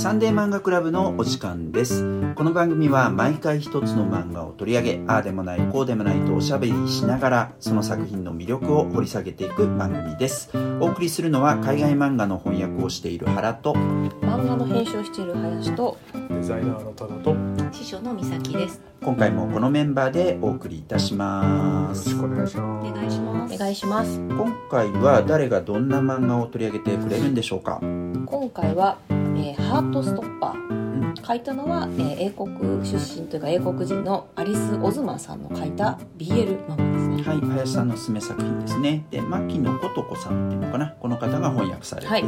サンデー漫画クラブのお時間です。この番組は毎回一つの漫画を取り上げああでもないこうでもないとおしゃべりしながらその作品の魅力を掘り下げていく番組です。お送りするのは海外漫画の翻訳をしている原と漫画の編集をしている林とデザイナーの多田とよ師匠の美咲です。今回もこのメンバーでお送りいたしまろすしくお願いしおます。願いしまおす。願いします。今回は誰がどんな漫画を取り上げてくれるんでしょうか？今回は、えーハートストッパー。うん。書いたのは、えー英国出身というか英国人のアリス・オズマンさんの書いた BL 漫画ですね。はい、林さんのおすすめ作品ですね。で、牧野ことこさんっていうのかな、この方が翻訳されていて、はい。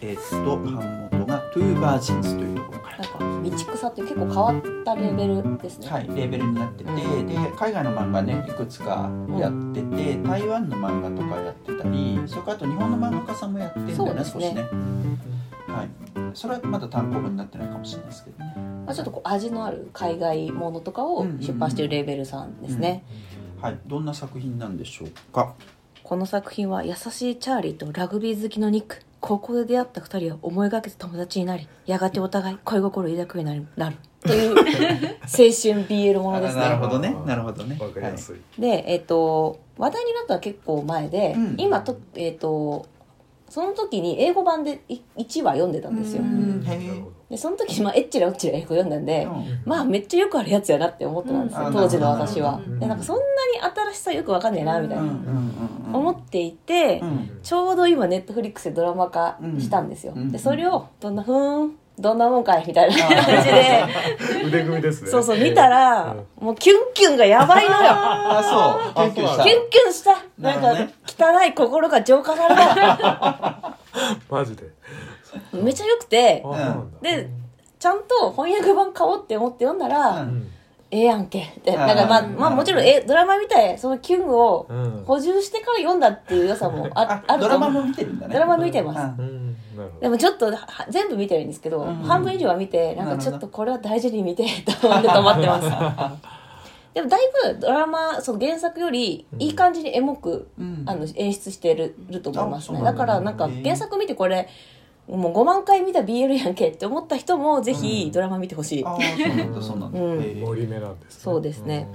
えーっと、版元がトゥーバージンズというところから。なんか道草っていう結構変わったレベルですね、はい、レーベルになってて、で海外の漫画ねいくつかやってて、台湾の漫画とかやってたりそれからあと日本の漫画家さんもやってるんだよねね。少しねはい。それはまだ単行本になってないかもしれないですけどね。まあ、ちょっとこう味のある海外ものとかを出版しているレーベルさんですね、はい。どんな作品なんでしょうか？この作品は優しいチャーリーとラグビー好きのニック。高校で出会った二人は思いがけて友達になりやがてお互い恋心を抱くようになる。なる。という青春 BL ものですね。なるほどね。なるほどね。わかりやすい、でえっ、と話題になったのは結構前で、うん。今とえっ、とその時に英語版で1話読んでたんですよ。でその時まあエッチなオッチな英語読んだんで、うん。まあめっちゃよくあるやつやなって思ってたんですよ、うん。当時のあ私は。でなんかそんなに新しさよくわかんねえなみたいな、うんうんうんうん。思っていて、うん。ちょうど今ネットフリックスでドラマ化したんですよ、うん。でそれをどんなふーんどんなもんかいみたいな感じで。ど腕組みですね。そうそう見たら、もうキュンキュンがやばいのよ。あそう。研究した。キュンキュンした。なんか汚い心が浄化された。マジで。めちゃ良くて。でちゃんと翻訳版買おうって思って読んだら、うん。ええやんけって。なんかまあ、まあもちろんえドラマみたいそのキュンをうん。補充してから読んだっていう良さもあああると思う。ドラマも見てるんだね。ドラマ見てます。うんでもちょっとは全部見てるんですけど、うん。半分以上は見てなんかちょっとこれは大事に見てと思って止まってます でもだいぶドラマその原作よりいい感じにエモく、うん。あの演出してるると思いますね。うなんだ。からなんか原作見てこれもう5万回見た BL やんけって思った人もぜひドラマ見てほしい、ああそうなんだそうなんだ、うん。なんですね。そうですね。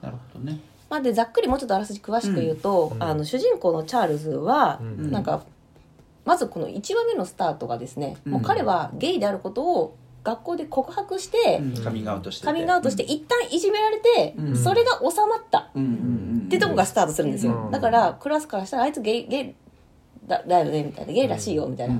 なるほどね。まあ、でざっくりもうちょっとあらすじ詳しく言うと、うん。あの主人公のチャールズは、うん。なんかまずこの1話目のスタートがですね、うん。もう彼はゲイであることを学校で告白して、カミングアウトしてて。カミングアウトして一旦いじめられて、うん。それが収まった。うんうんうんってとこがスタートするんですよ、うん。だからクラスからしたらあいつゲイゲイだだよねみたいなゲイらしいよみたいな、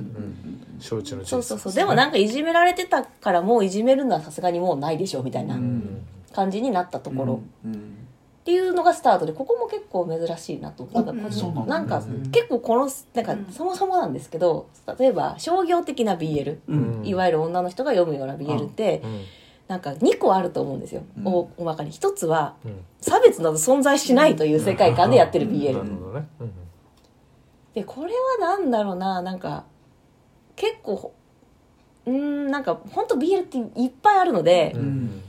承知のそうそうそう。でもなんかいじめられてたからもういじめるのはさすがにもうないでしょみたいなうん。感じになったところ、うんっていうのがスタートでここも結構珍しいなとなんかなんだなんかうん結構このなんかそもそもなんですけど例えば商業的な BL、うん。いわゆる女の人が読むような BL ってうん。なんか2個あると思うんですよ、うん。おおまかに。一つはうん。差別など存在しないという世界観でやってるな BL、でこれはなんだろうななんか結構うーんなんか本当 BL っていっぱいあるので、うん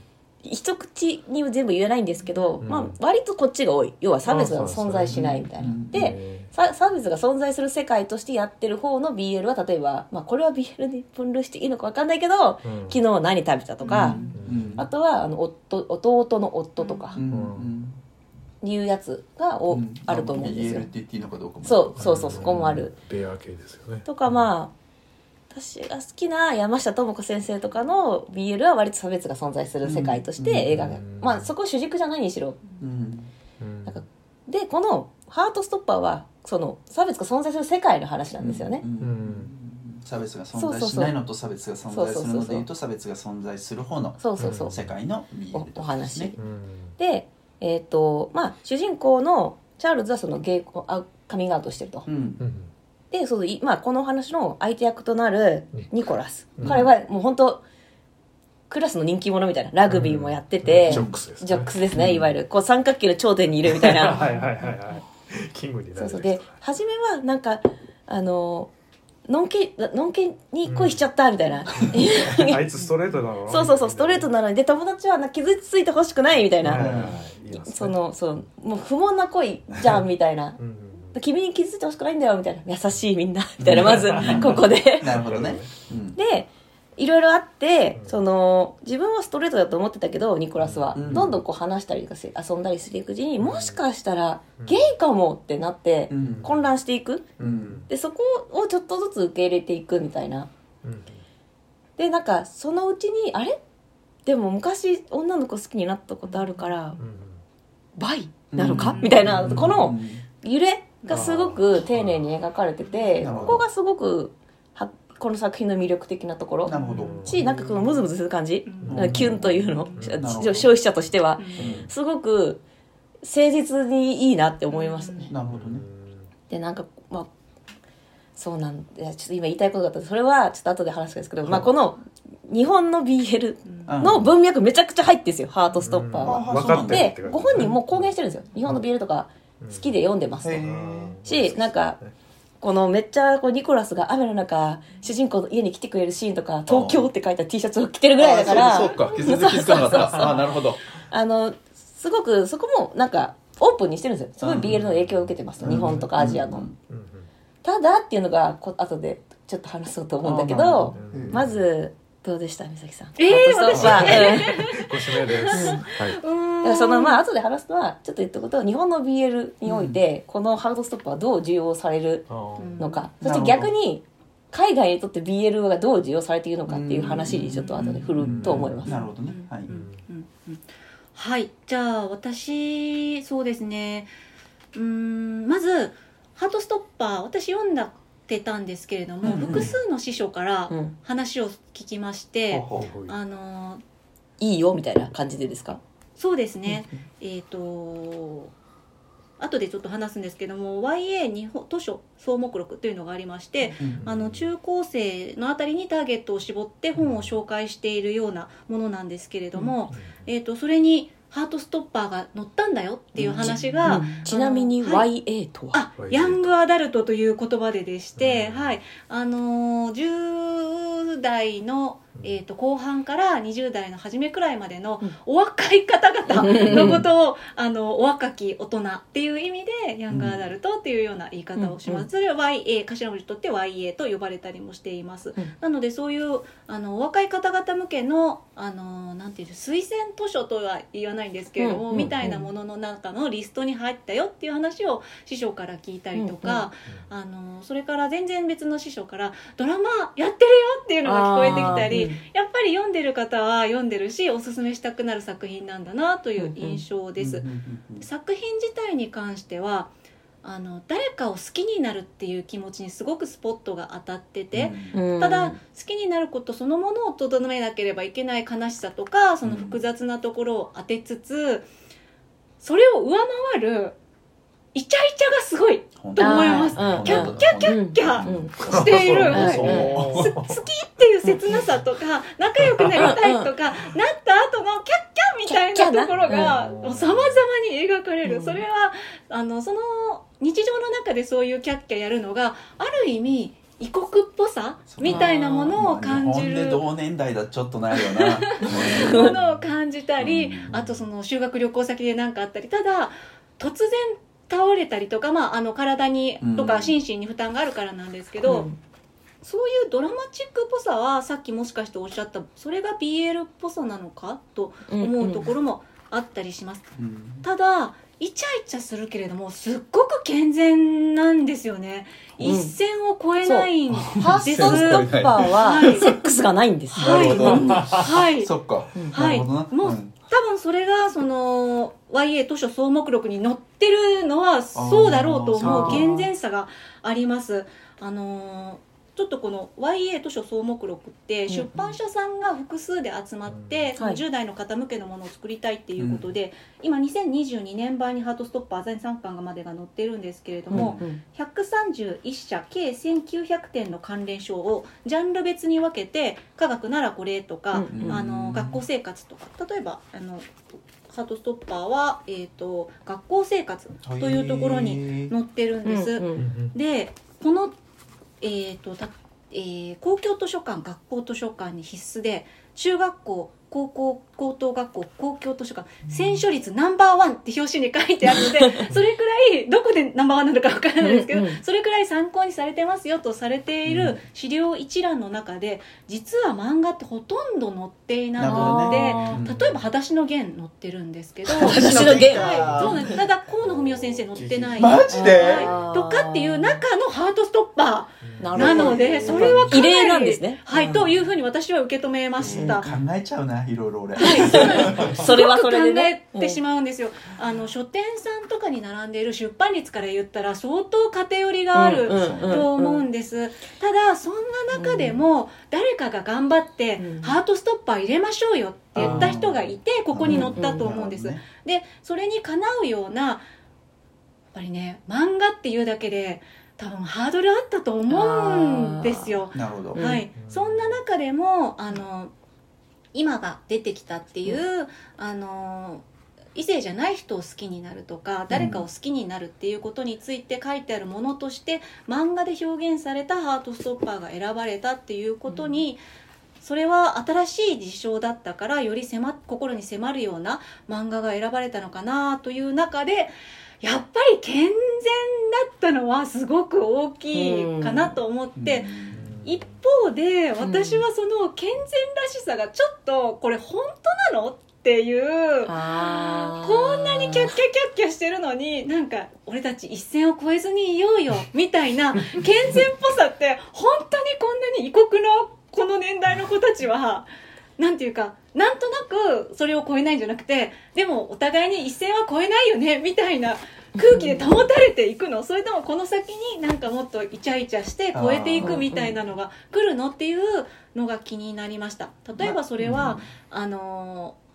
一口に全部言えないんですけど、うん。まあ割とこっちが多い。要は差別が存在しないみたいな、うん。でへさ差別が存在する世界としてやってる方の BL は例えば、まあ、これは BL に分類していいのか分かんないけど、ーうん。昨日何食べたとか、うん。あとはあの夫弟の夫とかうん。うん。いうやつがお、うん。あると思うんですよ。BL って言っていいのかどうかも。そうそうそうそこもある。ベア系ですよね。とかまあ私が好きな山下智子先生とかの BL は割と差別が存在する世界として映画が、うん。まあそこ主軸じゃないにしろ。うん。うんなんかでこの「ハートストッパーは」その差別が存在する世界の話なんですよね、うん。うん。差別が存在しないのと差別が存在するのでいうと差別が存在する方のそうそうそう、世界の BL とね。うん。でえっ、とまあ主人公のチャールズはそのゲイあカミングアウトしてると。うん。うんでそのい、まあ、この話の相手役となるニコラス、うん。彼はもう本当クラスの人気者みたいな。ラグビーもやってて、ジョックスですね。ジョックスですねいわゆる。こう三角形の頂点にいるみたいな。はいはいはいはい。キングになる。そうそう。で初めはなんかあののんけのんけに恋しちゃったみたいな、あいつストレートなの そうそうそうストレートなのに。で友達はな傷ついてほしくないみたいな、そのそう。もう不毛な恋じゃんみたいな。うん君に傷ついてほしくないんだよみたいな優しいみんなみたいな。まずここで。なるほどね。うん。でいろいろあって、うんその自分はストレートだと思ってたけどニコラスは、うん。どんどんこう話したりとか遊んだりしていくうちに、うん。もしかしたらうん。ゲイかもってなって、うん。混乱していく。うん。でそこをちょっとずつ受け入れていくみたいな。うん。でなんかそのうちにあれ？でも昔女の子好きになったことあるからうん。バイ？なのか、うん。みたいな、うん。この揺れがすごく丁寧に描かれててここがすごくはこの作品の魅力的なところ。なるほど。しなんかこのムズムズする感じ、うん。キュンというの、消費者としては。うん。すごく誠実にいいなって思いますね、なるほどね。でなんかまあそうなんでちょっと今言いたいことがあったそれはちょっと後で話すんですけど、まあ、この日本の BL うん。の文脈めちゃくちゃ入ってるんですよ、ハートストッパーは。うん。分かってるってでご本人も公言してるんですよ。日本の BL とか好きで読んでますしなんかこのめっちゃこうニコラスが雨の中主人公の家に来てくれるシーンとか「東京」って書いた T シャツを着てるぐらいだから。あそうか。気づか。なかったあなるほど。あのすごくそこもなんかオープンにしてるんですよ。すごいうん BL の影響を受けてます。と、日本とかアジアの、ただっていうのがこ後でちょっと話そうと思うんだけどまずどうでした美咲さん。えーハートストッパーうん。ご指名です。はい。うーんだからそのまあ後で話すのはちょっと言ったことは日本の BL においてこのハードストップはどう需要されるのか、うん。そして逆に海外にとって BL がどう需要されているのかっていう話にちょっと後で振ると思います。なるほどね。はい。はい。じゃあ私そうですね。うーんまずハートストッパー私読んだってたんですけれども、うんうん。複数の師匠からうん、話を聞きまして、あのーいいよみたいな感じでですか？そうですね、えっ、と後でちょっと話すんですけども YA 日本図書総目録というのがありまして、あの中高生のあたりにターゲットを絞って本を紹介しているようなものなんですけれども、えー、とそれにハートストッパーが載ったんだよっていう話が、うんちなみに YA とは、あ YA ヤングアダルトという言葉ででして、うん。はい。あのー10代の、えー、と後半から20代の初めくらいまでのうん。お若い方々のことをあのお若き大人っていう意味でヤングアダルトっていうような言い方をします、うん。それは YA 頭文字取って YA と呼ばれたりもしています、うん。なのでそういうあのお若い方々向けのあのなんていうの推薦図書とは言わないんですけれども、みたいなものの中のリストに入ったよっていう話を師匠から聞いたりとか、あのそれから全然別の師匠から「ドラマやってるよ!」っていうのが聞こえてきたり、うん。やっぱり読んでる方は読んでるしおすすめしたくなる作品なんだなという印象です。作品自体に関してはあの誰かを好きになるっていう気持ちにすごくスポットが当たってて、うん。ただ好きになることそのものをとどめなければいけない悲しさとかその複雑なところを当てつつそれを上回るイチャイチャがすごい本と思います。キャッキャッキャッキャうん。している、好きっていう切なさとか仲良くなりたいとかなった後のキャッキャみたいなところがうん。もう様々に描かれる、うん。それはあのその日常の中でそういうキャッキャやるのがある意味異国っぽさ？みたいなものを感じる。同年代だとちょっとないよな。ものを感じたりうん。あとその修学旅行先で何かあったりただ突然倒れたりとか、まあ、あの体にとうん。か心身に負担があるからなんですけど、うん。そういうドラマチックっぽさはさっきもしかしておっしゃったそれが BL っぽさなのか？と思うところもあったりします、うん。ただイチャイチャするけれどもすっごく健全なんですよね、うん。一線を越えないんです。ハーストストッパーははい。セックスがないんですよ、なるほど。うん。はい。そっか。うん。はい。なるほどな。もううん多分それがその YA 図書総目録に載ってるのはそうだろうと思う健全さがあります。あのーちょっとこの YA 図書総目録ってん出版社さんが複数で集まって、そのはい10代の方向けのものを作りたいっていうことで、今2022年版にハートストッパー全3巻までが載ってるんですけれども、うん131社計1900点の関連書をジャンル別に分けて科学ならこれとか、うんあの学校生活とか例えばあのハートストッパーは、えー、と学校生活というところに載ってるんです。でこの、えーとたえー公共図書館学校図書館に必須で中学校高校高等学校公共図書館選書率ナンバーワンって表紙に書いてあるので それくらいどこでナンバーワンなのかわからないですけど、うんうんそれくらい参考にされてますよとされていうん。る資料一覧の中で実は漫画ってほとんど載っていないなるほので、どね。うん例えば「裸足の弦」載ってるんですけど 私の弦。はい、そうなんです。ただ河野文雄先生載ってない。マジで？はい、とかっていう中のハートストッパなーなのでそれはかなり異例なんですね。はい、うん。というふうに私は受け止めました、考えちゃうないろいろ俺。はい、それはそれでね。考えてしまうんですよ、あの書店さんとかに並んでいる出版率から言ったら相当偏りがあると思うんです、ただそんな中でも誰かが頑張ってうん。ハートストッパー入れましょうよって言った人がいてここに載ったと思うんです、でそれにかなうようなやっぱりね漫画っていうだけで多分ハードルあったと思うんですよほどねなるほどうんはい、そんな中でもあの今が出てきたっていう、あの異性じゃない人を好きになるとか誰かを好きになるっていうことについて書いてあるものとして漫画で表現されたハートストッパーが選ばれたっていうことに、それは新しい事象だったからより迫心に迫るような漫画が選ばれたのかなという中でやっぱり健全だったのはすごく大きいかなと思って。一方で私はその健全らしさがちょっとこれ本当なのっていうこんなにキャッキャキャッキャしてるのになんか俺たち一線を越えずにいようよみたいな健全っぽさって本当にこんなに異国のこの年代の子たちはなんていうかなんとなくそれを超えないんじゃなくてでもお互いに一線は越えないよねみたいな空気で保たれていくの。それともこの先になんかもっとイチャイチャして超えていくみたいなのが来るのっていうのが気になりました。例えばそれは、あのー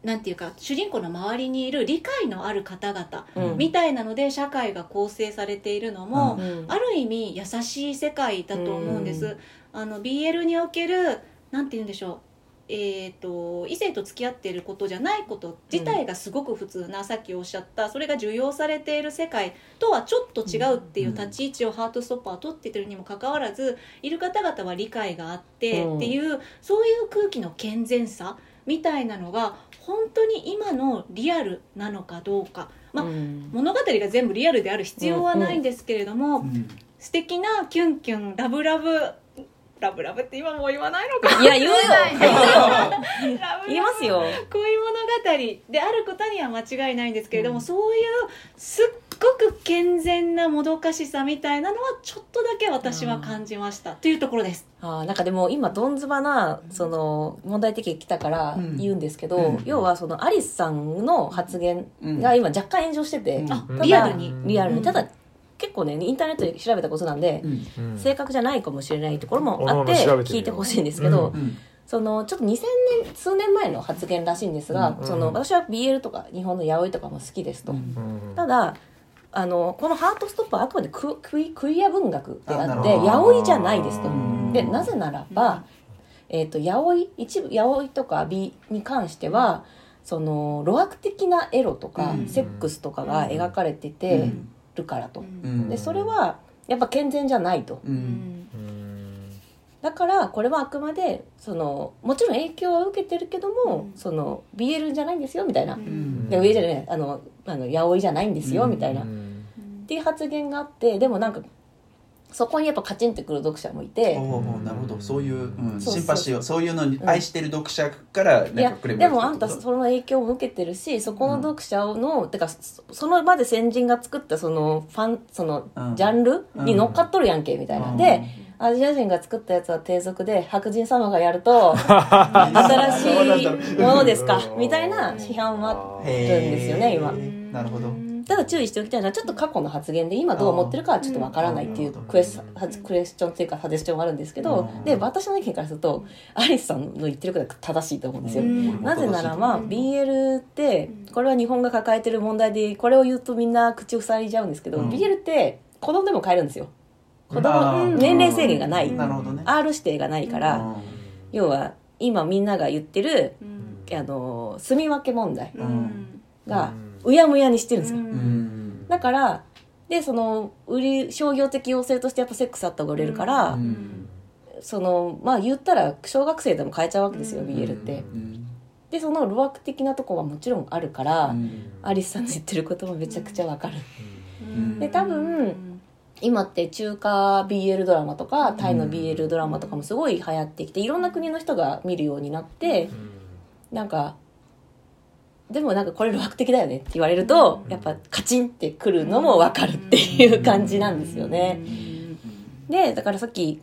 なんていうか主人公の周りにいる理解のある方々うん。みたいなので社会が構成されているのも、うん。ある意味優しい世界だと思うんです、うあの BL におけるなんて言うんでしょうえー、と異性と付き合っていることじゃないこと自体がすごく普通な、さっきおっしゃったそれが受容されている世界とはちょっと違うっていう立ち位置をハートストッパーは取っているにもかかわらずいる方々は理解があってうん。っていう、そういう空気の健全さみたいなのが本当に今のリアルなのかどうか、まあうん。物語が全部リアルである必要はないんですけれども、うん。素敵なキュンキュンラブラブラブラブって今もう言わないのか。いや言うよ。言いますよ。恋物語であることには間違いないんですけれども、そういうすっごく健全なもどかしさみたいなのはちょっとだけ私は感じました、というところです。あーなんかでも今どんずばなその問題的に来たからうん。言うんですけど、うん。要はそのアリスさんの発言うん。が今若干炎上してて、リアルに。リアルに、うんただ結構ねインターネットで調べたことなんで、うん。うん正確じゃないかもしれないところもあって聞いてほしいんですけど、うん。そのちょっと2000年数年前の発言らしいんですが、うん。その私は BL とか日本の八百とかも好きですと、うん。うんただあのこのハートストップはあくまでククイクイア文学であって八百じゃないですと。うん。でなぜならば、えー、と八百一部八百とか美に関してはその路悪的なエロとか、うん。セックスとかが描かれてうてんるからと、うん。でそれはやっぱ健全じゃないと。ううん。んうん。だからこれはあくまでそのもちろん影響は受けてるけども、うん。その BL じゃないんですよみたいな、うん。で上じゃないあのあの八百じゃないんですよ、うん。みたいな、っうん。ていう発言があってでもなんかそこにやっぱカチンってくる読者もいて、なるほど。そういう、うん、シンパシーをそういうのに愛してる読者からいやなんかくれでもあんたその影響も受けてるしそこの読者の、てかそその場で先人が作ったそのファンそのうん。ジャンルに乗っかっとるやんけみたいな、うん。でアジア人が作ったやつは低俗で白人様がやると 新しいものですかみたいな批判はあるんですよね今。なるほどただ注意しておきたいのはちょっと過去の発言で今どう思ってるかはちょっとわからないっていうクエスクエスチョンっていうかサジェスチョンがあるんですけどうん。で私の意見からするとアリスさんの言ってることが正しいと思うんですよ。うん。なぜならば BL ってこれは日本が抱えてる問題でこれを言うとみんな口を塞いじゃうんですけど、うん。BL って子供でも買えるんですよ。子あ供ー。年齢制限がない。なるほどね。R 指定がないから、うん。要は今みんなが言ってるうん。あの住み分け問題うん。がうやむやにしてるんですよ、うん。だからでその売り商業的要請としてやっぱセックスあった方が売れるから、うん。そのまあ言ったら小学生でも買えちゃうわけですよ、BL って。うん。でその路悪的なとこはもちろんあるから、うん。アリスさんの言ってることもめちゃくちゃわかる、うん。で多分今って中華 BL ドラマとかタイの BL ドラマとかもすごい流行ってきていろんな国の人が見るようになってなんかでもなんかこれ路悪的だよねって言われるとやっぱカチンってくるのもわかるっていう感じなんですよね。でだからさっき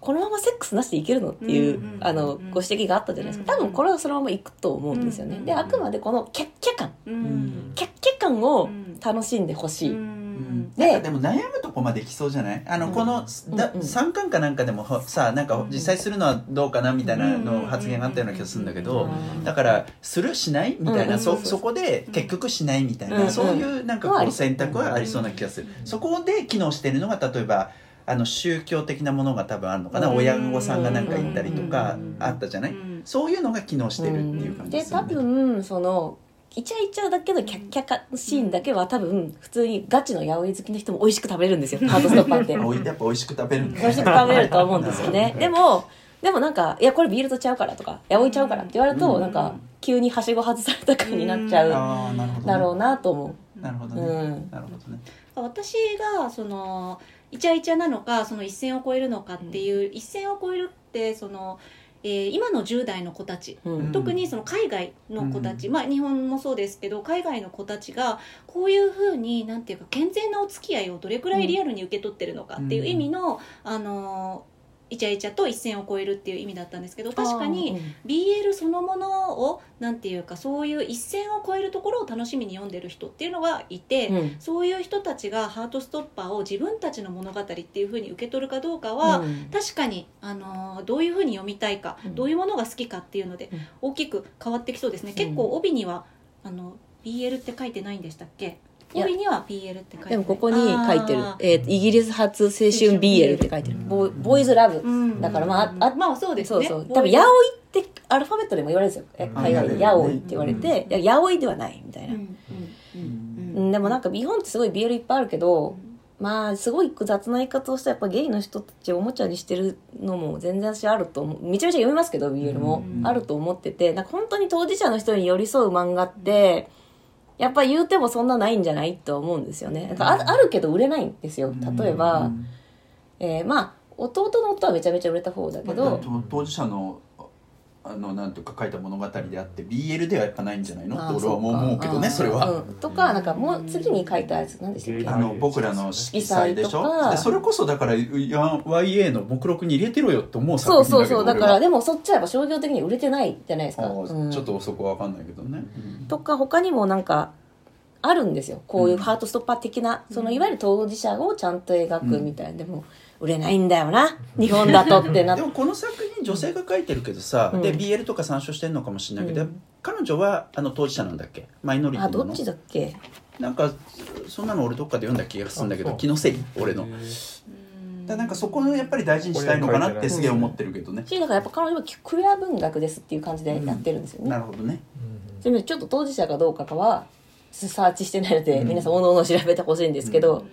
このままセックスなしでいけるのっていう、うんあのご指摘があったじゃないですか。多分これはそのままいくと思うんですよね、うんであくまでこのキャッキャ感。うん。キャッキャ感を楽しんでほしい、うん。なんかでも悩むとこまでいきそうじゃない？あの、うん。このだうんうん。3巻かなんかでもほさなんか実際するのはどうかなみたいなの発言があったような気がするんだけど、うん。だからするしないみたいな、うん。そそこで結局しないみたいな、うん。そういうなんかうん。こう選択はありそうな気がする、そこで機能してるのが例えばあの宗教的なものが多分あるのかな、うん。親御さんがなんか言ったりとかうん。あったじゃない、うん。そういうのが機能してるっていう感じで多ですよね、分そのイチャイチャだけどキャッキャカシーンだけは多分普通にガチの八百屋好きの人も美味しく食べれるんですよ。ハートストッパーって。おいやっぱ美味しく食べるんだ。美味しく食べれると思うんですよね。でもでもなんか「いやこれビールとちゃうから」とか「八百屋ちゃうから」って言われると、うん。なんか急にはしご外された感になっちゃう。ああなるほど、ね、だろうなと思なるほどね、うん。なるほどね。私がそのイチャイチャなのかその一線を越えるのかっていう、一線を越えるってその、えー今の10代の子たちう、うん。特にその海外の子たち、うまあ日本もそうですけど海外の子たちがこういうふうになんていうか健全なお付き合いをどれくらいリアルに受け取ってるのかっていう意味の、あのイチャイチャと一線を越えるっていう意味だったんですけど確かに、BL そのものをなんていうかそういう一線を越えるところを楽しみに読んでる人っていうのがいて、うん。うんそういう人たちがハートストッパーを自分たちの物語っていうふうに受け取るかどうかは、うん。確かに、あのーどういうふうに読みたいか、うん。どういうものが好きかっていうのでうん。大きく変わってきそうですね、結構帯にはあの BL って書いてないんでしたっけ？帯には BL って書いてでもここに書いてる。あ、えーイギリス発青春 BL って書いてる。ボーボーイズラブ。だからまああまあそうですね。そうそう。多分「ヤオイ」ってアルファベットでも言われるんですよ。海外で「ヤオイ」って言われて「いやヤオイ」ではないみたいな、うん。うん。うん。うん、でもなんか日本ってすごい BL いっぱいあるけど、まあすごい複雑な言い方をしたらやっぱゲイの人たちをおもちゃにしてるのも全然私あると思う。めちゃめちゃ読みますけど BL も、うん。あると思っててなんか本当に当事者の人に寄り添う漫画ってやっぱ言うてもそんなないんじゃないと思うんですよね。なんかああるけど売れないんですよ。例えば、うん。えーまあ弟の夫はめちゃめちゃ売れた方だけど、まあと当事者のあのなんていうか書いた物語であって BL ではやっぱないんじゃないの？あって俺はもう思うけどねそれは、うん。とかなんかもう次に書いたやつ何でしたっけ？あの僕らの色彩でしょ？でそれこそだからいや YA の目録に入れてろよって思うそうそう作品だけどそうだからでもそっちはやっぱ商業的に売れてないじゃないですか、うん。ちょっとそこは分かんないけどね、うん。とか他にもなんかあるんですよ。こういうハートストッパー的な、そのいわゆる当事者をちゃんと描くみたいな、でも売れないんだよな。日本だとってな。っ でもこの作品女性が書いてるけどさ、うん。で BL とか参照してるのかもしれないけど、うん。彼女はあの当事者なんだっけ？マイノリティなの。あどっちだっけ？なんかそんなの俺どっかで読んだ気がするんだけど気のせい俺の。だなんかそこをやっぱり大事にしたいのかなってすげえ思ってるけどね、しだからやっぱ彼女はクエア文学ですっていう感じでやってるんですよね、なるほどね。ちょっと当事者かどうかかはサーチしてないので、うん。皆さんおのおの調べてほしいんですけど、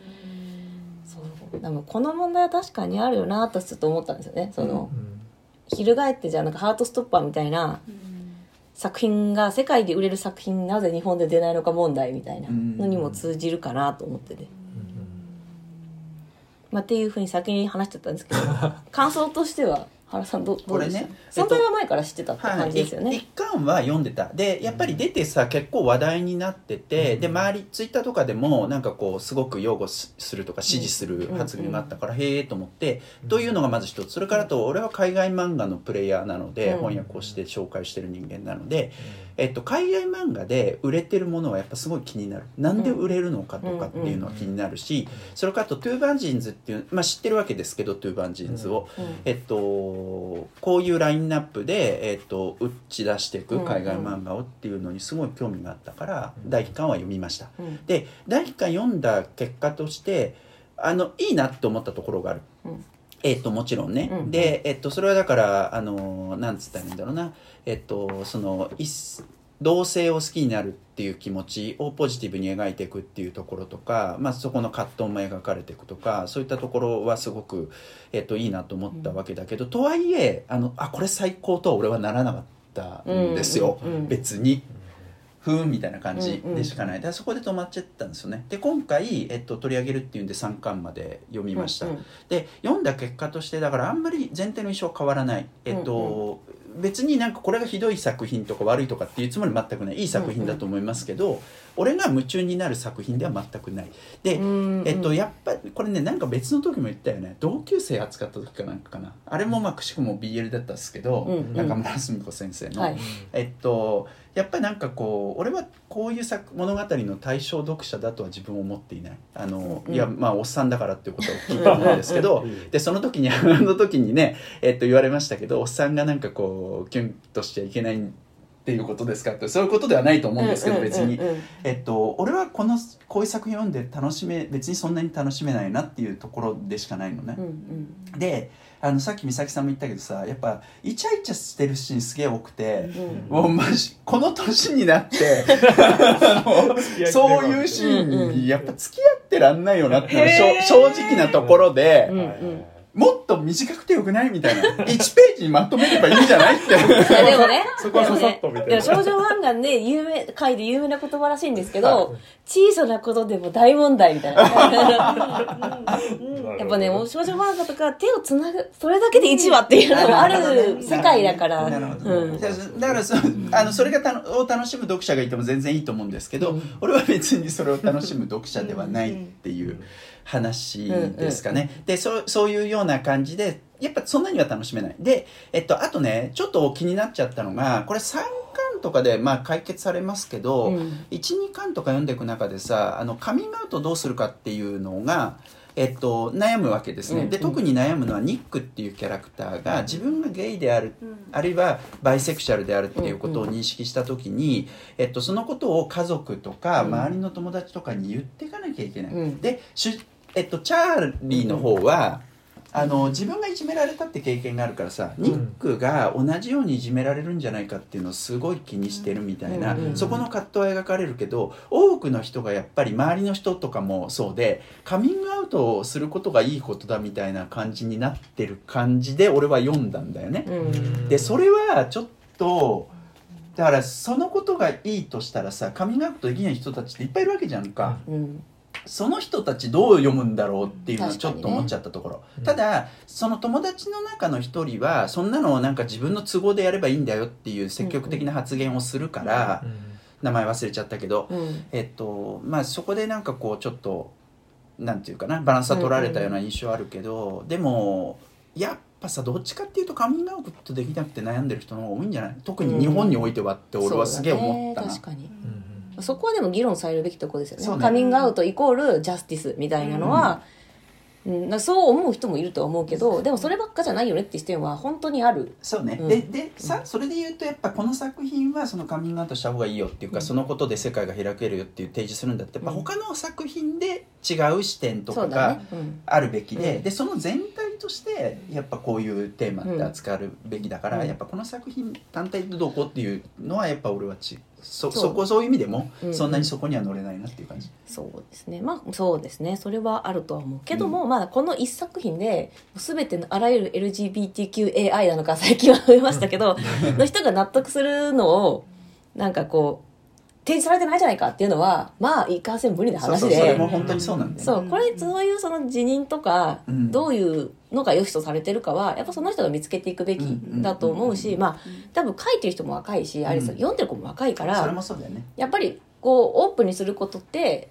でもこの問題は確かにあるよなとちょっと思ったんですよね。その、翻ってじゃあなんかハートストッパーみたいな作品が世界で売れる作品なぜ日本で出ないのか問題みたいなのにも通じるかなと思ってて、まあ、っていうふうに先に話しちゃったんですけど 感想としては？原さんどどうでした、これねえっと存在は前から知ってたって感じですよね、はい、一巻は読んでた。でやっぱり出てさ結構話題になってて、うん。で周りツイッターとかでもなんかこうすごく擁護すするとか支持する発言があったから、へえと思ってというのがまず一つ。それからあと俺は海外漫画のプレイヤーなので、うん。翻訳をして紹介してる人間なので、えっと、海外漫画で売れてるものはやっぱすごい気になる。なんで売れるのかとかっていうのは気になるし、それからあとトゥーバージンズっていう、まあ、知ってるわけですけどトゥーバージンズを。うんえっと、こういうラインナップで、えっと、打ち出していく海外漫画をっていうのにすごい興味があったから、うん。第1巻は読みました。うん。で第1巻読んだ結果としてあのいいなって思ったところがある、うんえっともちろんね、うんで、えっと、それはだからあのなんつったらいいんだろうな。えっとその一同性を好きになるっていう気持ちをポジティブに描いていくっていうところとか、まあ、そこの葛藤も描かれていくとかそういったところはすごく、えっと、いいなと思ったわけだけど、とはいえあのあこれ最高とは俺はならなかっったんですよ、うんうんうん。別に。ふーんみたいな感じでしかない、だからそこで止まっちゃったんですよね。で今回、えっと、取り上げるっていうんで3巻まで読みました、うんうん。で読んだ結果としてだからあんまり全体の印象変わらない。えっと、別になんかこれがひどい作品とか悪いとかっていうつもり全くない。いい作品だと思いますけど、俺が夢中になる作品では全くない。で、うんえっと、やっぱりこれねなんか別の時も言ったよね。同級生扱った時かなんかかな。あれもまあくしくも BL だったんですけど、うんうん。中村澄子先生の、はい。えっとやっぱりなんかこう俺はこういう作物語の対象読者だとは自分を思っていない。あの、うん。いやまあおっさんだからっていうことを聞いたんですけどうん。でその時に あの時にね、えっと、言われましたけどおっさんがなんかこうキュンとしちゃいけないっていうことですかってそういうことではないと思うんですけど別に。えっと、俺はこのこういう作品読んで楽しめ別にそんなに楽しめないなっていうところでしかないのね、うんうん。であのさっき美咲さんも言ったけどさやっぱイチャイチャしてるシーンすげえ多くて、うん。もうマジこの年になってそういうシーンにやっぱ付き合ってらんないよなっていうのがへー。正正直なところで、うんはいはいはいもっと短くてよくない？みたいな。1ページにまとめればいいんじゃない？って。いやでもねそこはささっとみたいな。少女漫画で有名回で有名な言葉らしいんですけど小さなことでも大問題みたいな。やっぱねもう少女漫画とか手をつなぐそれだけで1話っていうのもある世界だから。なるほど、だからそあのそれがたのを楽しむ読者がいても全然いいと思うんですけど、俺は別にそれを楽しむ読者ではないっていう話ですかね、でそうそういうような感じでやっぱそんなには楽しめない。で、えっと、あとねちょっと気になっちゃったのがこれ3巻とかでまあ解決されますけど、うん。12巻とか読んでいく中でさあのカミングアウトどうするかっていうのが、えっと、悩むわけですね、うんで特に悩むのはニックっていうキャラクターが自分がゲイである、うん。あるいはバイセクシャルであるっていうことを認識した時に、えっと、そのことを家族とかうん。周りの友達とかに言っていかなきゃいけない、うん。でえっと、チャーリーの方は、あの自分がいじめられたって経験があるからさ、ニックが同じようにいじめられるんじゃないかっていうのをすごい気にしてるみたいな、うんそこの葛藤は描かれるけど多くの人がやっぱり周りの人とかもそうでカミングアウトをすることがいいことだみたいな感じになってる感じで俺は読んだんだよね。うん。でそれはちょっとだからそのことがいいとしたらさカミングアウトできない人たちっていっぱいいるわけじゃんか。うんその人たちどう読むんだろうっていうのはちょっと思っちゃったところ、うん。ただその友達の中の一人はそんなのをなんか自分の都合でやればいいんだよっていう積極的な発言をするから、名前忘れちゃったけど、うん。えっとまあそこでなんかこうちょっとなんていうかなバランスは取られたような印象あるけど、でもやっぱさどっちかっていうとカミングアウトできなくて悩んでる人の方が多いんじゃない？特に日本においてはって俺はすげえ思ったな。そうだね。確かにそこはでも議論されるべきとこですよね。ね。カミングアウトイコールジャスティスみたいなのは、うん。そう思う人もいるとは思うけどでもそればっかじゃないよねって視点は本当にある。そうね、うん。ででさそれで言うとやっぱこの作品はそのカミングアウトした方がいいよっていうか、うん。そのことで世界が開けるよっていう提示するんだってやっぱうん。他の作品で違う視点とかがあるべきで,、うん。でその全体としてやっぱこういうテーマって扱うべきだから、うん。やっぱこの作品単体でどうこうっていうのはやっぱ俺はちそそう。そこそういう意味でも、うんそんなにそこには乗れないなっていう感じ。そうですね。まあそうですね。それはあるとは思うけども、まあこの一作品で全てのあらゆる LGBTQAI なのか最近は増えましたけどの人が納得するのをなんかこう提示されてないじゃないかっていうのはまあいかんせん無理な話で。そうそうそれも本当にそうなんだよね。そうこれそういうその辞任とか、うん。どういうのが良しとされてるかはやっぱその人が見つけていくべきだと思うし、うんまあ多分書いてる人も若いし、あれさうん読んでる子も若いからね。やっぱりこうオープンにすることって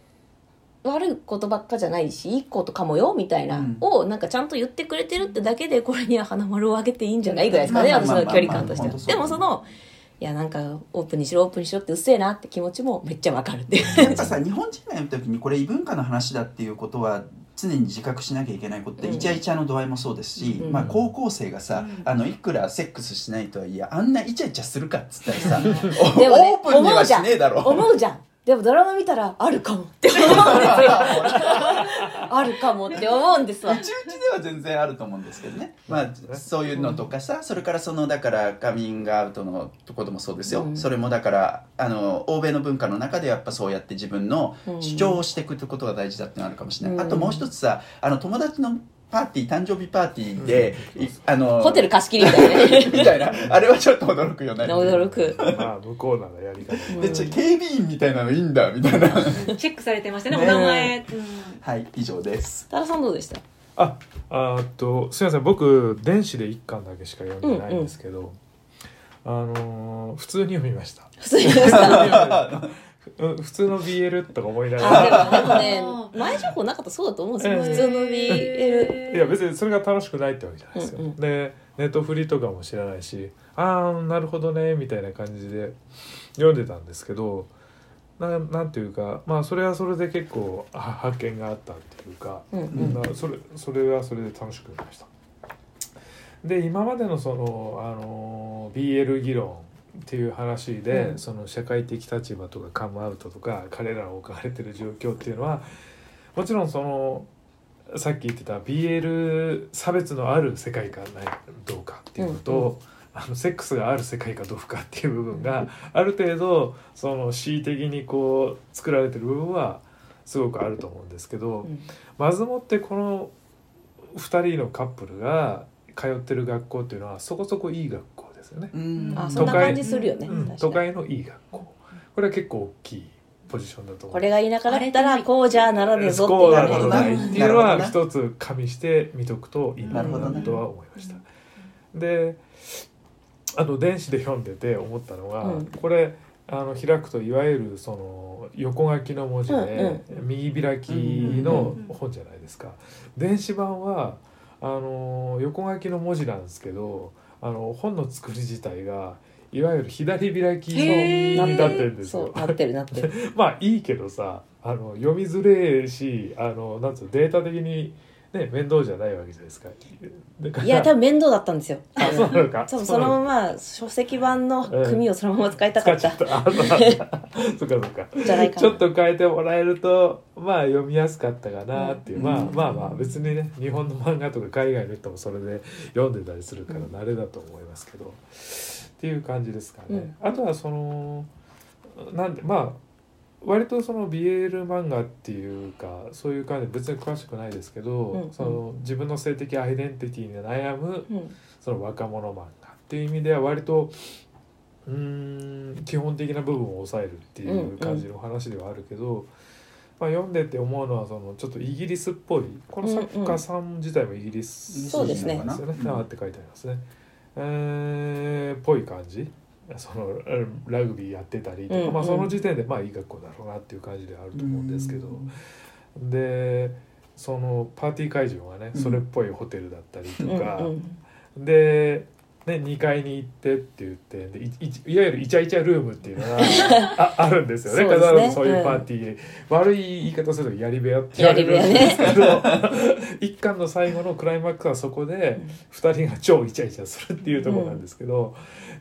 悪いことばっかじゃないしいいことかもよみたいな、うん。をなんかちゃんと言ってくれてるってだけでこれには花丸をあげていいんじゃないぐらいですかね、私の距離感として。はでもそのいやなんかオープンにしろオープンにしろってうっせえなって気持ちもめっちゃわかるっていう。やっぱさ日本人が読む時にこれ異文化の話だっていうことは常に自覚しなきゃいけないことって、うん。イチャイチャの度合いもそうですし、うん。まあ、高校生がさ、うん。あのいくらセックスしないとはいえあんなイチャイチャするかっつったらさ オープンにはしねえだろ。思うじゃんでもドラマ見たらあるかもって思うんですよ。あるかもって思うんですわ。うちうちでは全然あると思うんですけどね、まあ、そういうのとかさそれからそのだからカミングアウトのところもそうですよ、うん。それもだからあの欧米の文化の中でやっぱそうやって自分の主張をしていくってことが大事だってのあるかもしれない、うん。あともう一つさあの友達のパーティー誕生日パーティーで、いあのホテル貸し切りみたいなね。みたいな。あれはちょっと驚くよね。驚く。まあ向こうならやり方うんでちょ警備員みたいなのいいんだみたいな。チェックされてましたねねお名前、うん。はい以上です。多田さんどうでした？ああーっとすみません。僕電子で一巻だけしか読んでないんですけど、あのー普通に読みました。普通に言いました うん普通の BL とか思いながら。あでもね前情報なかったらそうだと思うんですよ、ええ普通の BL いや別にそれが楽しくないってわけじゃないですよ、うんうん。でネットフリとかも知らないしああなるほどねみたいな感じで読んでたんですけどななんていうかまあそれはそれで結構あ発見があったっていうか、うんうん。なそれそれはそれで楽しくなりました。で今までのその、あの BL 議論っていう話で、うん。その社会的立場とかカムアウトとか彼らの置かれてる状況っていうのはもちろんそのさっき言ってた BL 差別のある世界かないどうかっていうのと、うんうあのセックスがある世界かどうかっていう部分がある程度その恣意的にこう作られてる部分はすごくあると思うんですけど、うん。まずもってこの2人のカップルが通ってる学校っていうのはそこそこいい学よね。うん。あそんな感じするよね、都会のいい学校。これは結構大きいポジションだと思う。これが田舎だったらこうじゃならねえぞっていうないっていうのは一つ加味して見とくといいなとは思いました。であの電子で読んでて思ったのが、うん。これあの開くといわゆるその横書きの文字で、右開きの本じゃないですか。電子版はあの横書きの文字なんですけどあの本の作り自体がいわゆる左開きになってるんですよ。なってるなってる まあいいけどさあの読みづれえしあのなんつうのデータ的にね面倒じゃないわけじゃないですか。だから。いや多分面倒だったんですよ。あそうなのか。多分そのまま書籍版の組をそのまま使いたかった。使っちゃった。あそうなんだ。そっかそっか。じゃないかな。ちょっと変えてもらえるとまあ読みやすかったかなっていう、うん。まあまあまあ別にね日本の漫画とか海外の人もそれで読んでたりするから慣れだと思いますけど、っていう感じですかね。あとはそのなんでまあ割とその BL 漫画っていうかそういう感じで別に詳しくないですけど、うんその自分の性的アイデンティティに悩むうん。その若者漫画っていう意味では割とうーん基本的な部分を抑えるっていう感じの話ではあるけど、まあ、読んでて思うのはそのちょっとイギリスっぽいこの作家さん自体もイギリスそうですね。なんですよね。うんあって書いてありますね。えー、ぽい感じそのえラグビーやってたりとか、うんうん。まあ、その時点でまあいい学校だろうなっていう感じではあると思うんですけど、でそのパーティー会場がねうん。それっぽいホテルだったりとうんか、うん。で、ね、2階に行ってって言ってでいいいわゆるイチャイチャルームっていうのが ああるんですよね。必ずそういうパーティー、悪い言い方するとやり部屋って言われるんですけど、一巻の最後のクライマックスはそこで2人が超イチャイチャするっていうところなんですけど、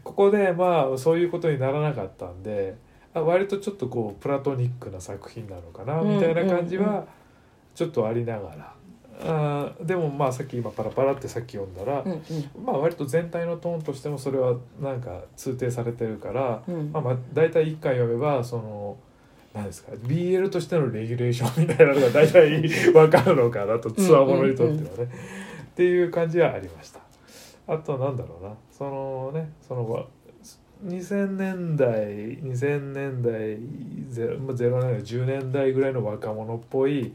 ここでまあそういうことにならなかったんであ割とちょっとこうプラトニックな作品なのかなみたいな感じうんうんうはちょっとありながら。あーでもまあさっき今パラパラってさっき読んだら、うんうん。まあ割と全体のトーンとしてもそれはなんか通底されてるから、うん。まあ、まあ大体1回読めばその何ですか BL としてのレギュレーション みたいなのが大体分かるのかなとつわものにとってはね、っていう感じはありました。あとなんだろうな。そのねそのわ2000年代2000年代ゼロまあ0年代10年代ぐらいの若者っぽい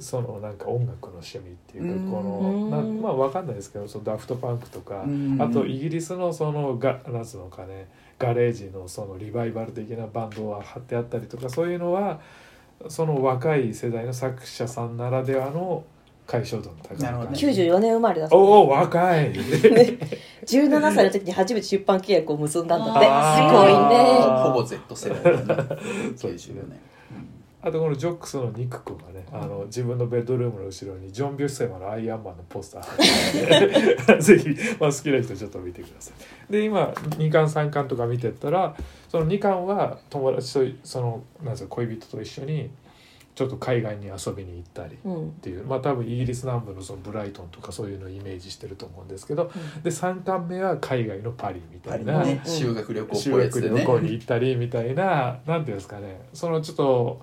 そのなんか音楽の趣味っていうかうん。このまあわかんないですけどそのダフトパンクとかうん。あとイギリスのそのがなんつうのかねガレージのそのリバイバル的なバンドが貼ってあったりとかそういうのはその若い世代の作者さんならではの解消度の高いなるほどね。感じ94年生まれだおお若い。17歳の時に初めて出版契約を結んだんだって。すごいね。ほぼ Z 世代だね。そうですね94年あとこのジョックスのニック君がねあの自分のベッドルームの後ろにジョン・ビュッセマのアイアンマンのポスター。ぜひ、まあ、好きな人ちょっと見てください。で今2巻3巻とか見てったらその2巻は友達とそのなんですか恋人と一緒にちょっと海外に遊びに行ったりっうん。ていうまあ多分イギリス南部のそのブライトンとかそういうのをイメージしてると思うんですけどで3巻目は海外のパリみたいな、ね。うん。修学旅行っ修ぽいやつでね。学旅行に行ったりみたいななんていうんですかね。そのちょっと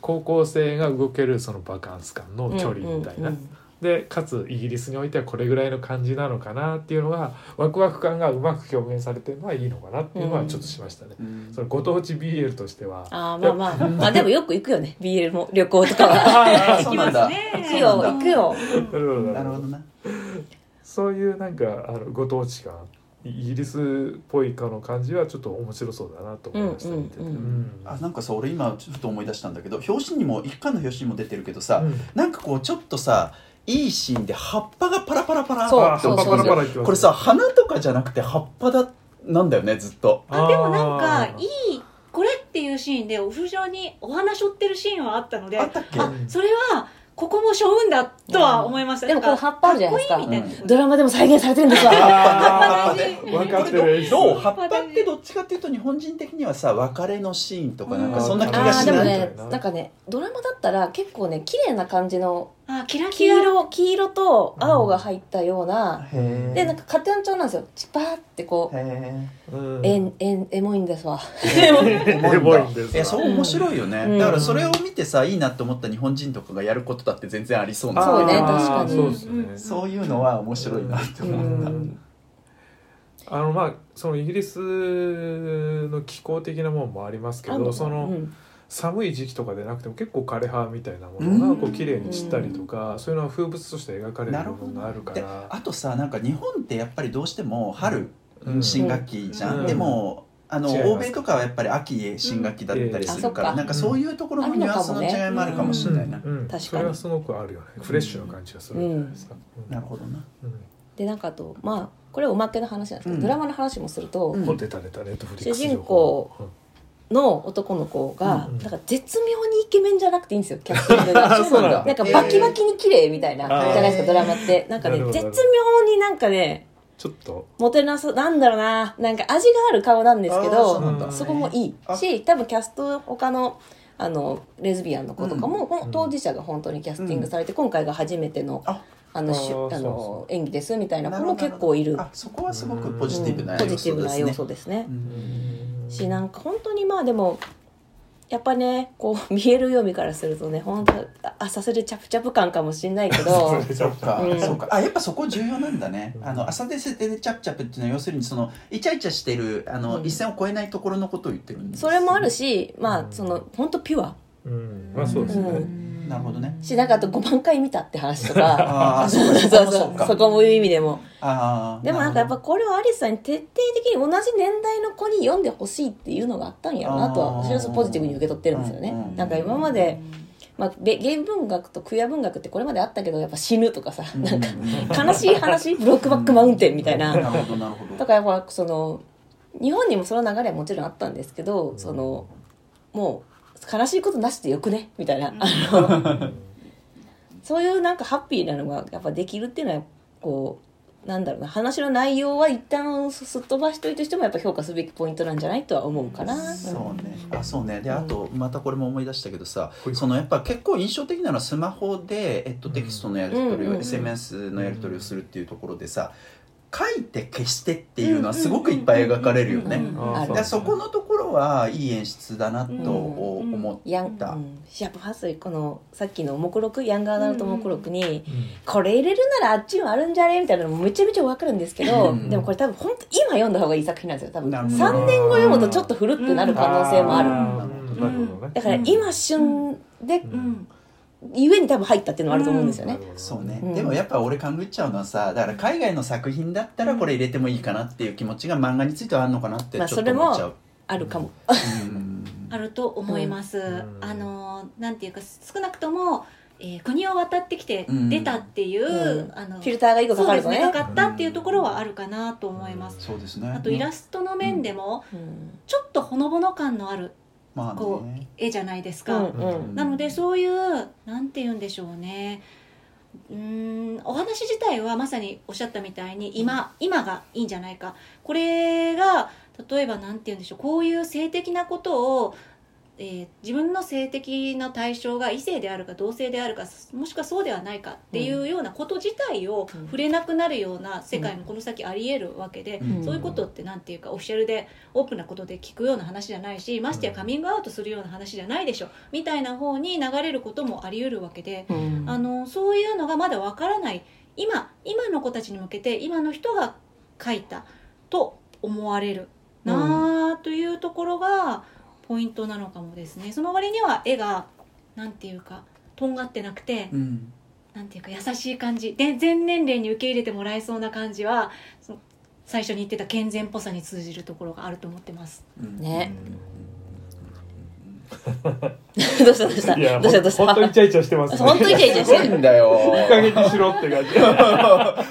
高校生が動けるそのバカンス感の距離みたいな、うんうんでかつイギリスにおいてはこれぐらいの感じなのかなっていうのがワクワク感がうまく表現されてるのはいいのかなっていうのはちょっとしましたね。うん。そのご当地 BL としては。ああまあまあまあでもよく行くよね。BL も旅行とかは。あそうなんだ。ね 行くよ行くよ。なるほど。なるほどな。そういうなんかあのご当地感イギリスっぽいかの感じはちょっと面白そうだなと思いました、てて。あなんかさ俺今ちょっと思い出したんだけど表紙にも一巻の表紙にも出てるけどさ、うん。なんかこうちょっとさいいシーンで葉っぱがパラパラパラっぱパラパラ言ってこれさ花とかじゃなくて葉っぱだなんだよねずっと。あでもなんかいいいこれっていうシーンでお風呂にお花しょってるシーンはあったのであったっけ？あそれはここもしょうんだとは思いました。でもこの葉っぱあるじゃないですか。ドラマでも再現されてるんですわ。あ葉っぱでー。分かってる。どう葉っぱってどっちかっていうと日本人的にはさ別れのシーンとかなんかそんな気あがしない、ー。でもねなんかねドラマだったら結構ね綺麗な感じのあキラキ黄ラ色黄色と青が入ったような、へでなんかカテン調なんですよ。チパーってこうへうん。えんえんエモいんですわ。えエモいんですわ。いやそう面白いよね、うん。だからそれを見てさいいなって思った日本人とかがやることだって全然ありそうな。そうね確かに。そうですね、そういうのは面白いなってう思った、ん。あのまあそのイギリスの気候的なものもありますけどそのうん寒い時期とかでなくても結構枯葉みたいなものうんがこう綺麗に散ったりとかそういうのは風物として描かれるなるほど部分があるかでらあとさなんか日本ってやっぱりどうしても春うん。新学期じゃん、うん。でもあの欧米とかはやっぱり秋へ新学期だったりするから、うんなんかそういうところのニュアンスの違いもあるかもしれないな、うん。確かに。それはすごくあるよね。フレッシュな感じがするじゃないですか、うん。なるほどな。うん。でなんかあとまあこれはおまけの話なんですけど、うん。ドラマの話もすると、主人公の男の子が、うんうん。なんか絶妙にイケメンじゃなくていいんですよキャスティングがあそうなんだ。なんかバキバキに綺麗みたいな、じゃないですかドラマって。なんかね絶妙になんかねちょっと。モテなさなんだろうな。なんか味がある顔なんですけどそこもいい。あ。し多分キャスト他のあのレズビアンの子とかも、ん当事者が本当にキャスティングされて、今回が初めてのああのしあのそ演技ですみたいな子も結構いる。あそこはすごくポジティブなポ要ジティブな要素ですね。素ですね。う。んしなんか本当にまあでもやっぱねこう 見える読みからするとね本当あさせるチャプチャプ感かもしれないけど そっか、うん。そうか。あやっぱそこ重要なんだね。あの朝でせてでチャプチャプっていうのは要するにそのイチャイチャしてるあの、うん。一線を越えないところのことを言ってるんです。それもあるしまあその本当ピュア。うん。まあそうですね、うんなるほどね。しなんかあと5万回見たって話とか。ああ そそうそう。そうかそこもいう意味でも。でもなんかやっぱこれはアリスさんに徹底的に同じ年代の子に読んでほしいっていうのがあったんやろうなとは私はポジティブに受け取ってるんですよね。うんなんか今までまあ、べ原文学とクエア文学ってこれまであったけどやっぱ死ぬとかさなんか悲しい話ブロックバックマウンテンみたいな。なるほどなるほど。だからやっぱその日本にもその流れはもちろんあったんですけどそのもう悲しいことなしでよくね？みたいな。あのそういうなんかハッピーなのがやっぱできるっていうのはこうなんだろうな話の内容は一旦すっ飛ばしといてしてもやっぱ評価すべきポイントなんじゃないとは思うかな。そうね。あそうね。であとまたこれも思い出したけどさ、はいそのやっぱ結構印象的なのはスマホで、えっと、テキストのやり取りを、うんうんうん SMS のやり取りをするっていうところでさ書いて消してっていうのはすごくいっぱい描かれるよね、そこのところはいい演出だなと思った、うん、シャープハスこのさっきの目録ヤングアダルト目録に、うん。これ入れるならあっちもあるんじゃねみたいなのもめちゃめちゃ分かるんですけど、うんでもこれ多分本当今読んだ方がいい作品なんですよ多分。なるほど。3年後読むとちょっと古ってなる可能性もある、だから今旬でうんゆえに多分入ったっていうのはあると思うんですよね、そうね、うん。でもやっぱ俺勘ぐっちゃうのはさだから海外の作品だったらこれ入れてもいいかなっていう気持ちが漫画についてはあるのかなってちょっとまあそれも思っちゃう、あるかも、うん。あると思います、ん。あのなんていうか少なくとも、えー国を渡ってきてうん出たっていう、うん。あのフィルターが一個かかるとね。そうですね。かかったっていうところはあるかなと思います、そうですね。あとイラストの面でもうん。ちょっとほのぼの感のあるまあこね絵じゃないですうか、んうん。なのでそういうなんて言うんでしょうね。うーんお話自体はまさにおっしゃったみたいに今今がいいんじゃないか。これが例えばなんて言うんでしょう。こういう性的なことをえー自分の性的な対象が異性であるか同性であるかもしくはそうではないかっていうようなこと自体をうん。触れなくなるような世界もこの先ありえるわけで、うん。そういうことってなんていうかオフィシャルでオープンなことで聞くような話じゃないしましてやカミングアウトするような話じゃないでしょみたいな方に流れることもあり得るわけで、うん。あのそういうのがまだわからない今今の子たちに向けて今の人が書いたと思われるなあというところがポイントなのかもですね。その割には絵がなんていうかとんがってなくて、うん。なんていうか優しい感じ。で全年齢に受け入れてもらえそうな感じはその最初に言ってた健全っぽさに通じるところがあると思ってます。うん。ね どうしたどうした？いやどうしたどうした？本当イチャイチャしてますね。本当イチャイチャすごいんだよ。いい加減にしろって感じ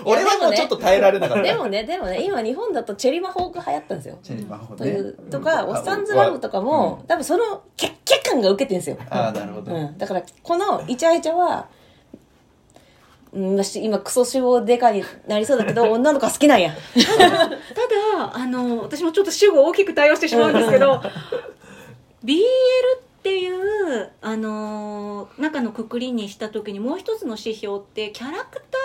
俺はもうちょっと耐えられなかった。でもねでもね今日本だとチェリマホーが流行ったんですよ。チェリーマホとね。いうとか、おっさんずラブとかも、うん。多分そのキャッキャ感が受けてるんですよ、ああなるほど、うん、だからこのイチャイチャはうん私今クソ脂肪デカになりそうだけど 女の子は好きなんや。ただあの私もちょっと主語大きく対応してしまうんですけど BL っていうあの中のくくりにした時にもう一つの指標ってキャラクタ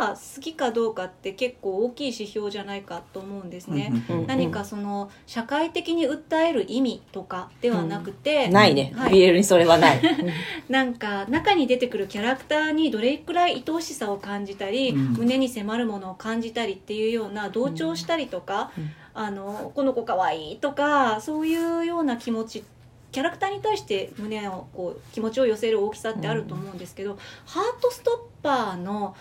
ーが好きかどうかって結構大きい指標じゃないかと思うんですね。うんうん何かその社会的に訴える意味とかではなくて、ないね、はい。BL にそれはない。なんか中に出てくるキャラクターにどれくらい愛おしさを感じたり、うん。胸に迫るものを感じたりっていうような同調したりとか、うんあのこの子かわいいとかそういうような気持ちキャラクターに対して胸をこう気持ちを寄せる大きさってあると思うんですけど、ハートストッパーの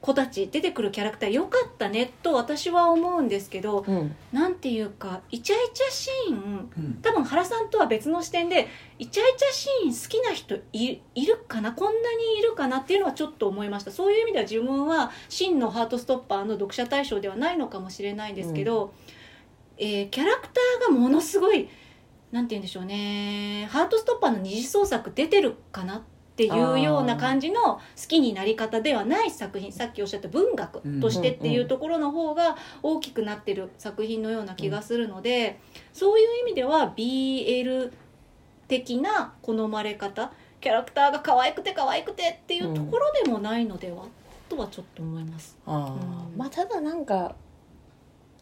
子たち出てくるキャラクター良かったねと私は思うんですけどうん。なんていうかイチャイチャシーンうん。多分原さんとは別の視点でイチャイチャシーン好きな人いいるかな？こんなにいるかなっていうのはちょっと思いました。そういう意味では自分は真のハートストッパーの読者対象ではないのかもしれないんですけど、えーキャラクターがものすごいなんて言うんでしょうね。ハートストッパーの二次創作出てるかなっていうような感じの好きになり方ではない作品さっきおっしゃった文学としてっていうところの方が大きくなってる作品のような気がするので、そういう意味では BL 的な好まれ方キャラクターが可愛くて可愛くてっていうところでもないのでは、とはちょっと思います。あー。うん。まあただなんか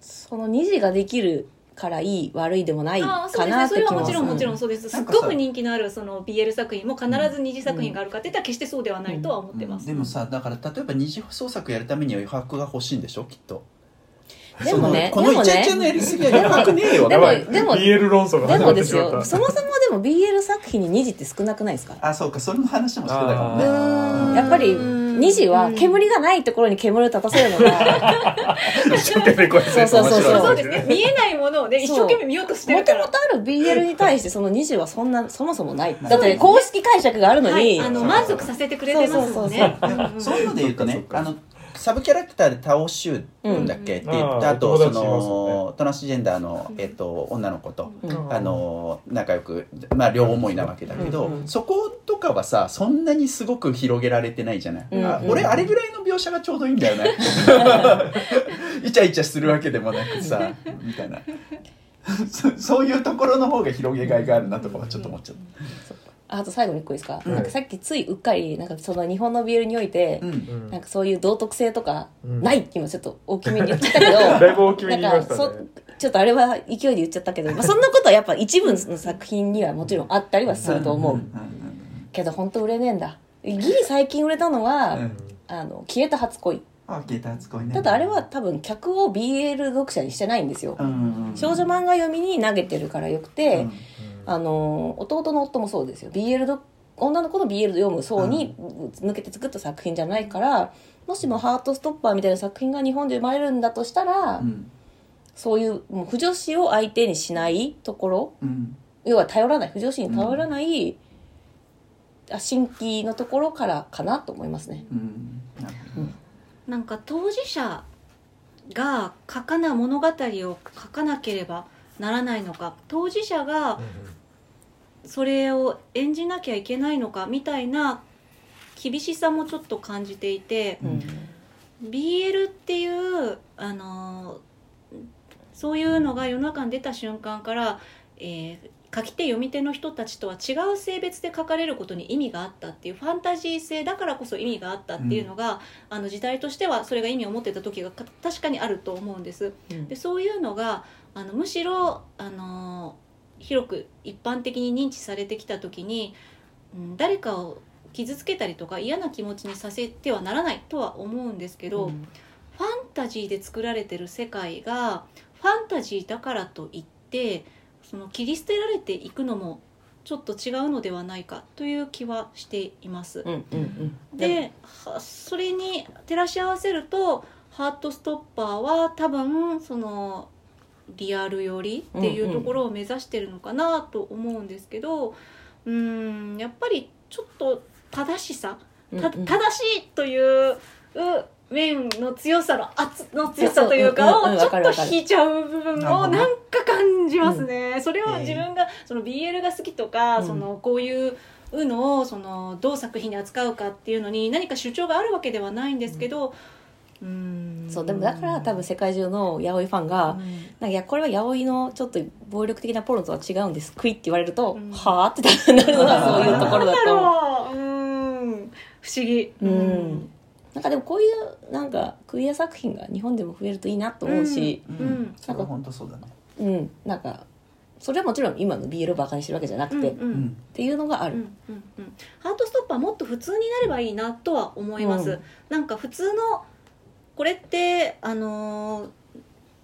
その2時ができるからいい悪いでもないああそうかなって気もですねそれはもちろんもちろんそうです。すっごく人気のあるその BL 作品も必ず二次作品があるかって言ったら決してそうではないとは思ってます、でもさだから例えば二次創作やるためには余白が欲しいんでしょきっと。でもねそのこのイチャイチャのやりすぎは余白ねえよでもやばいでも BL 論争がで始まもですよってしまった。そもそもでも BL 作品に2時って少なくないですか？あそうか。それの話もしてたかね。ーやっぱりうん2時は煙がないところに煙を立たせるのが。一生懸命こうやってそうそうそう。そうですね。見えないものをね一生懸命見ようとしてもるから。ともとある BL に対してその2時はそんなそもそもない。だって公式解釈があるのはい、に、あの満足させてくれてますもんね。そううんうんそういうので言うとねあのサブキャラクターでタオシューだっけ、って言ってあーあとそのトランスジェンダーの、えっと、女の子と、うん。あの仲良くまあ両思いなわけだけど、うんうんそことかはさそんなにすごく広げられてないじゃない、うんあ俺あれぐらいの描写がちょうどいいんだよね。イチャイチャするわけでもなくさみたいな。そ そういうところの方が広げがいがあるなとかはちょっと思っちゃっあと最後に1個いいですか、うんなんかさっきついうっかりなんかその日本の BL においてなんかそういう道徳性とかうん。ないって今ちょっと大きめに言っちゃったけど、だいぶ大きめに言いましたなんかねそちょっとあれは勢いで言っちゃったけど、まあ、そんなことはやっぱ一部の作品にはもちろんあったりはすると思う、けど本当売れねえんだ。ギリ最近売れたのは、うん。あの消えた初恋。あゲーター初恋ね。ただあれは多分客を BL 読者にしてないんですよ、うんうんうん。少女漫画読みに投げてるからよくて、うんあの弟の夫もそうですよ。BL ど女の子の BL 読む層に抜けて作った作品じゃないからもしも「ハートストッパー」みたいな作品が日本で生まれるんだとしたら、うん。そういうもう不女子を相手にしないところうん。要は頼らない不女子に頼らない、あ新規のところからかなと思いますね。うん。なん。か当事者が書かな物語を書かなければならないのか当事者がそれを演じなきゃいけないのかみたいな厳しさもちょっと感じていて、うん。BL っていうあのーそういうのが世の中に出た瞬間から、えー書き手読み手の人たちとは違う性別で書かれることに意味があったっていうファンタジー性だからこそ意味があったっていうのが、あの時代としてはそれが意味を持ってた時がか確かにあると思うんです。うん。でそういうのがあのむしろあの広く一般的に認知されてきた時に、うん、誰かを傷つけたりとか嫌な気持ちにさせてはならないとは思うんですけど、うんファンタジーで作られてる世界がファンタジーだからといってその切り捨てられていくのもちょっと違うのではないかという気はしています。うんうんうんではそれに照らし合わせるとハートストッパーは多分そのリアル寄りっていうところを目指してるのかなと思うんですけどうーんやっぱりちょっと正しさた正しいというう面の強さの圧の強さというかをちょっと引いちゃう部分をなんか感じますね。それをええ自分がその BL が好きとか、うん。そのこういうのをそのどう作品に扱うかっていうのに何か主張があるわけではないんですけど、そうでもだから多分世界中のヤオイファンが、うん。なんかいやこれはヤオイのちょっと暴力的なポロとは違うんですクイって言われると、うんはあってなるのがそういうところだと思う。なんだろううーん。不思議。うん。なんかでもこういうなんかクイア作品が日本でも増えるといいなと思うし、うん。うん。それは本当そうだね。うん。なんかそれはもちろん今の BL をバカにしてるわけじゃなくて、っうん。うん。ていうのがある、うん。うん。うん。ハートストッパーもっと普通になればいいなとは思います、うん。なんか普通のこれってあのー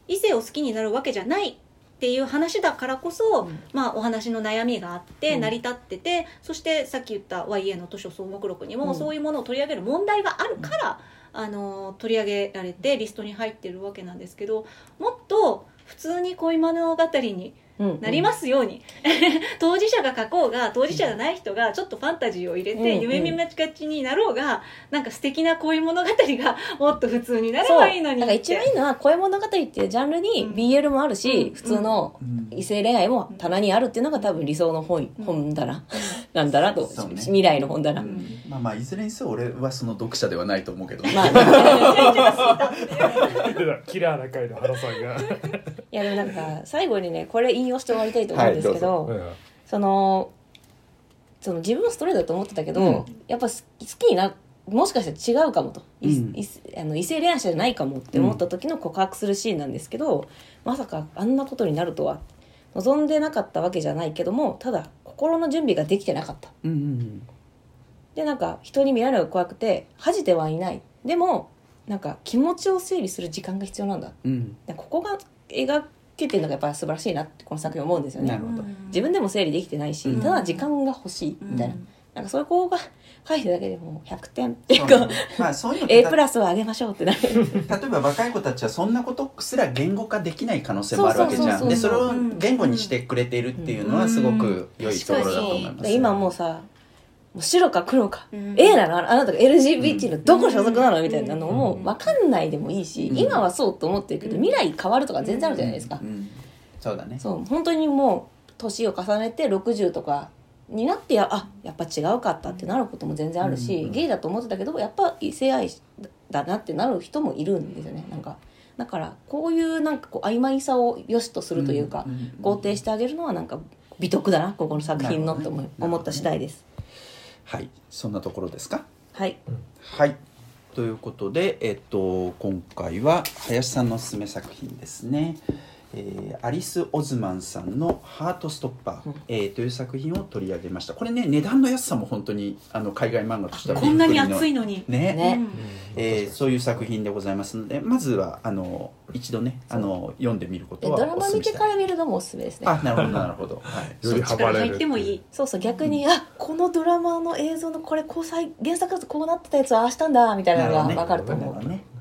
異性を好きになるわけじゃないっていう話だからこそ、うん。まあ、お話の悩みがあってうん。成り立ってて、そしてさっき言った YA の図書総目録にも、うん。そういうものを取り上げる問題があるから、あのー取り上げられてリストに入ってるわけなんですけどもっと普通に恋物語にうんなりますように、当事者が書こうが当事者じゃない人がちょっとファンタジーを入れてうん夢見がちになろうがなんか素敵な恋物語がもっと普通になればいいのにだから一番いいのは恋物語っていうジャンルにうん。BL もあるし、うん。普通のうん。異性恋愛も棚にあるっていうのが多分理想の本,、うん。本棚。なんだなと、そうね。未来の本棚、うん。まあまあいずれにせよ俺はその読者ではないと思うけどまあ キラーな回の原さんが。いやでもなんか最後にねこれ引用して終わりたいと思うんですけど,、うんそのその自分はストレートだと思ってたけど、うん。やっぱ好きになもしかしたら違うかもと、いうん。いあの異性恋愛者じゃないかもって思った時の告白するシーンなんですけど、まさかあんなことになるとは。望んでなかったわけじゃないけどもただ心の準備ができてなかった。うんうんでなんか人に見られるのが怖くて恥じてはいない。でもなんか気持ちを整理する時間が必要なんだ。うん。でここが描けてるのがやっぱり素晴らしいなってこの作品思うんですよね。なるほど。自分でも整理できてないし、うん。ただ時間が欲しいみたいな、うん。なんかそういう子が書いてるだけでもう100点っていうか、まあそういうの A プラスを上げましょうってなる。例えば若い子たちはそんなことすら言語化できない可能性もあるわけじゃんでそれを言語にしてくれているっていうのはすごく良いところだと思います、で今もうさ白か黒か、うん。A なの？あなたが LGBT のどこ所属なのみたいなのうん。も分かん。ないでもいいし、うん。今はそうと思ってるけど、うん。未来変わるとか全然あるじゃないですか、うん。そうだね。そう本当にもう年を重ねて60とかになってやあやっぱ違うかったってなることも全然あるし、うんゲイだと思ってたけどやっぱ異性愛だなってなる人もいるんですよね。なんかだからこういうなんかこう曖昧さを良しとするというか、肯定してあげるのはなんか美徳だなここの作品のって思思った次第ですはいそんなところですか？はい。はい。ということで、えっと、今回は林さんのおすすめ作品ですね、えーアリス・オズマンさんの「ハートストッパー」うん。えーという作品を取り上げました。これね値段の安さも本当にあの海外漫画としてはこんなに熱いのに、ね。ね。うん。えーそういう作品でございますのでまずはあの一度ねあの読んでみることはでドラマ見てから見るのもおすすめですね。あなるほどなるほど、はい、より力入ってもいい。そうそう逆に、あこのドラマの映像のこれこうさい原作だとこうなってたやつはああしたんだみたいなのが分かると思う。なるほどね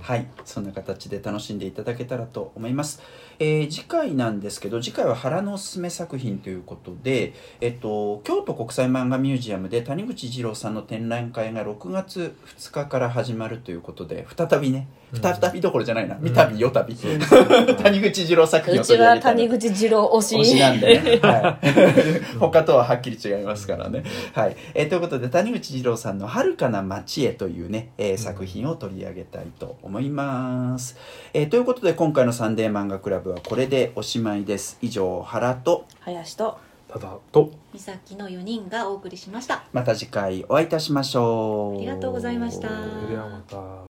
はい。そんな形で楽しんでいただけたらと思います、えー次回なんですけど次回は原のおすすめ作品ということで、えっと、京都国際漫画ミュージアムで谷口二郎さんの展覧会が6月2日から始まるということで再びね再びどころじゃないな。三度よたび谷口二郎作品。をうちは谷口二郎推し。推しなんでね、はい、他とははっきり違いますからね。はい。えーということで谷口二郎さんの「遥かな街へ」というね、えー作品を取り上げたいと思います。えーということで今回の「サンデー漫画クラブ」はこれでおしまいです。以上原と林とただと美咲の4人がお送りしました。また次回お会いいたしましょう。ありがとうございました。ではまた。